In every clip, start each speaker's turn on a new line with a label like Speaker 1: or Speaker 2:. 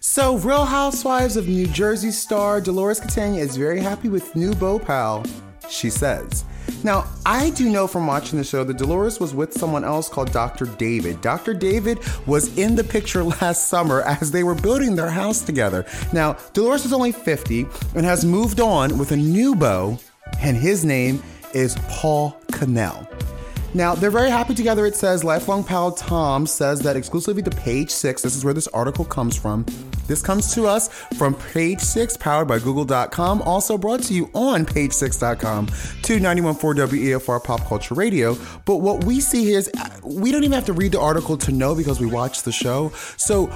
Speaker 1: So, Real Housewives of New Jersey star Dolores Catania is very happy with new beau Paul, she says. Now, I do know from watching the show that Dolores was with someone else called Dr. David. Dr. David was in the picture last summer as they were building their house together. Now, Dolores is only 50 and has moved on with a new beau, and his name is Paul Connell. Now, they're very happy together, it says. Lifelong pal Tom says that exclusively to page six. This is where this article comes from. This comes to us from page six, powered by Google.com, also brought to you on page six.com to 914 WEFR Pop Culture Radio. But what we see here is uh, we don't even have to read the article to know because we watch the show. So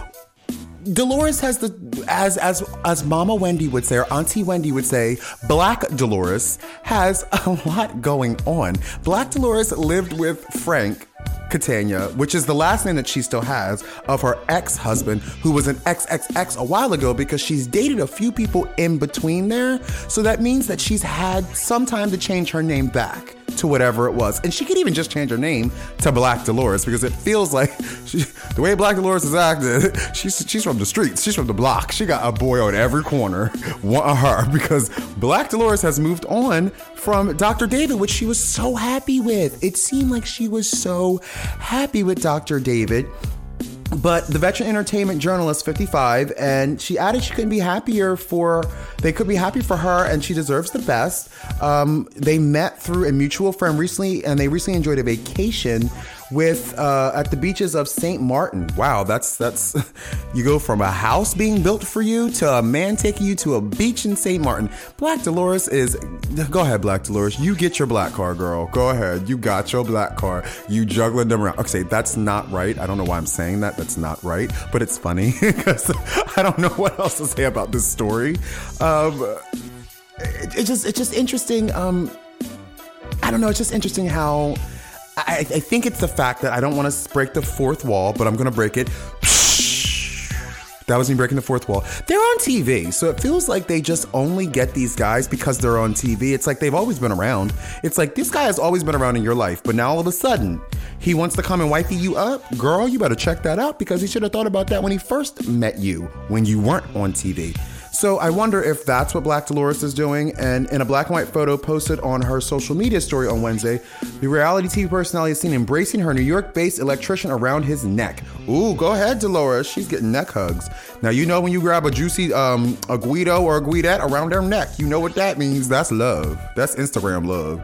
Speaker 1: Dolores has the as as as Mama Wendy would say or Auntie Wendy would say, Black Dolores has a lot going on. Black Dolores lived with Frank Catania, which is the last name that she still has of her ex-husband, who was an XXX a while ago because she's dated a few people in between there. So that means that she's had some time to change her name back to whatever it was. And she could even just change her name to Black Dolores because it feels like she, the way Black Dolores is acted, she's she's from the streets, she's from the block. She got a boy on every corner, want her because Black Dolores has moved on from Dr. David, which she was so happy with. It seemed like she was so happy with Dr. David but the veteran entertainment journalist 55 and she added she couldn't be happier for they could be happy for her and she deserves the best. Um, they met through a mutual friend recently and they recently enjoyed a vacation with uh, at the beaches of St. Martin. Wow, that's that's you go from a house being built for you to a man taking you to a beach in St. Martin. Black Dolores is go ahead, Black Dolores. You get your black car, girl. Go ahead. You got your black car. You juggling them around. Okay, that's not right. I don't know why I'm saying that. That's not right, but it's funny because I don't know what else to say about this story. Um, it, it just it's just interesting. Um, I don't know. It's just interesting how I, I think it's the fact that I don't want to break the fourth wall, but I'm going to break it. That was me breaking the fourth wall. They're on TV, so it feels like they just only get these guys because they're on TV. It's like they've always been around. It's like this guy has always been around in your life, but now all of a sudden he wants to come and wifey you up. Girl, you better check that out because he should have thought about that when he first met you when you weren't on TV. So I wonder if that's what Black Dolores is doing. And in a black and white photo posted on her social media story on Wednesday, the reality TV personality is seen embracing her New York based electrician around his neck. Ooh, go ahead, Dolores. She's getting neck hugs. Now, you know when you grab a juicy um, a Guido or a Guidette around their neck, you know what that means. That's love. That's Instagram love.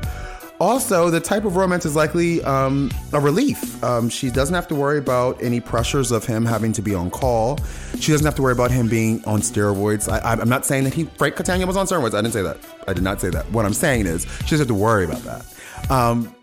Speaker 1: Also, the type of romance is likely um, a relief. Um, she doesn't have to worry about any pressures of him having to be on call. She doesn't have to worry about him being on steroids. I, am not saying that he Frank Catania was on steroids. I didn't say that. I did not say that. What I'm saying is she doesn't have to worry about that. Um,